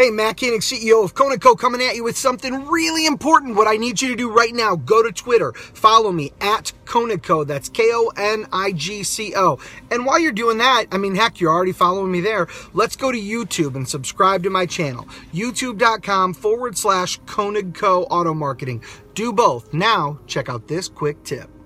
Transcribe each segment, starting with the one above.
Hey, Matt Koenig, CEO of Konigco, coming at you with something really important. What I need you to do right now, go to Twitter, follow me at Konigco. That's K-O-N-I-G-C-O. And while you're doing that, I mean, heck, you're already following me there. Let's go to YouTube and subscribe to my channel. YouTube.com forward slash Konigco Auto Marketing. Do both. Now, check out this quick tip.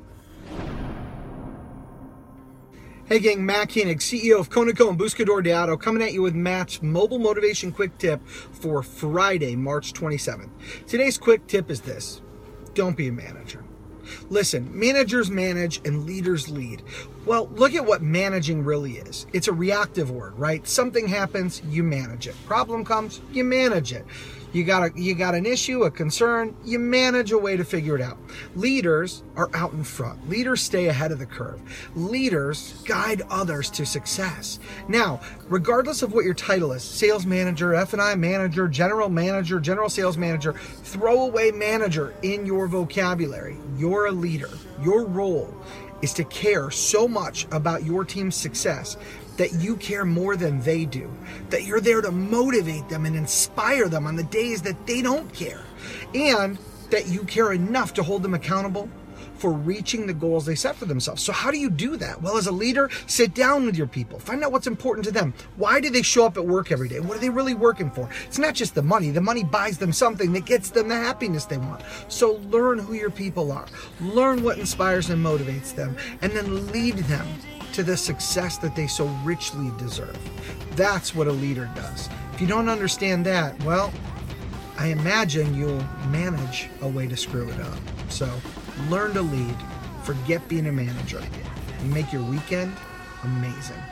Hey gang, Matt Koenig, CEO of Konigco and Buscador de Auto, coming at you with Matt's mobile motivation quick tip for Friday, March 27th. Today's quick tip is this don't be a manager. Listen, managers manage and leaders lead. Well, look at what managing really is. It's a reactive word, right? Something happens, you manage it. Problem comes, you manage it. You got a you got an issue, a concern, you manage a way to figure it out. Leaders are out in front. Leaders stay ahead of the curve. Leaders guide others to success. Now, regardless of what your title is, sales manager, F&I manager, general manager, general sales manager, throwaway manager in your vocabulary. You're a leader. Your role is to care so much about your team's success that you care more than they do, that you're there to motivate them and inspire them on the days that they don't care, and that you care enough to hold them accountable for reaching the goals they set for themselves. So, how do you do that? Well, as a leader, sit down with your people, find out what's important to them. Why do they show up at work every day? What are they really working for? It's not just the money, the money buys them something that gets them the happiness they want. So, learn who your people are, learn what inspires and motivates them, and then lead them to the success that they so richly deserve. That's what a leader does. If you don't understand that, well, I imagine you'll manage a way to screw it up. So learn to lead, forget being a manager, and make your weekend amazing.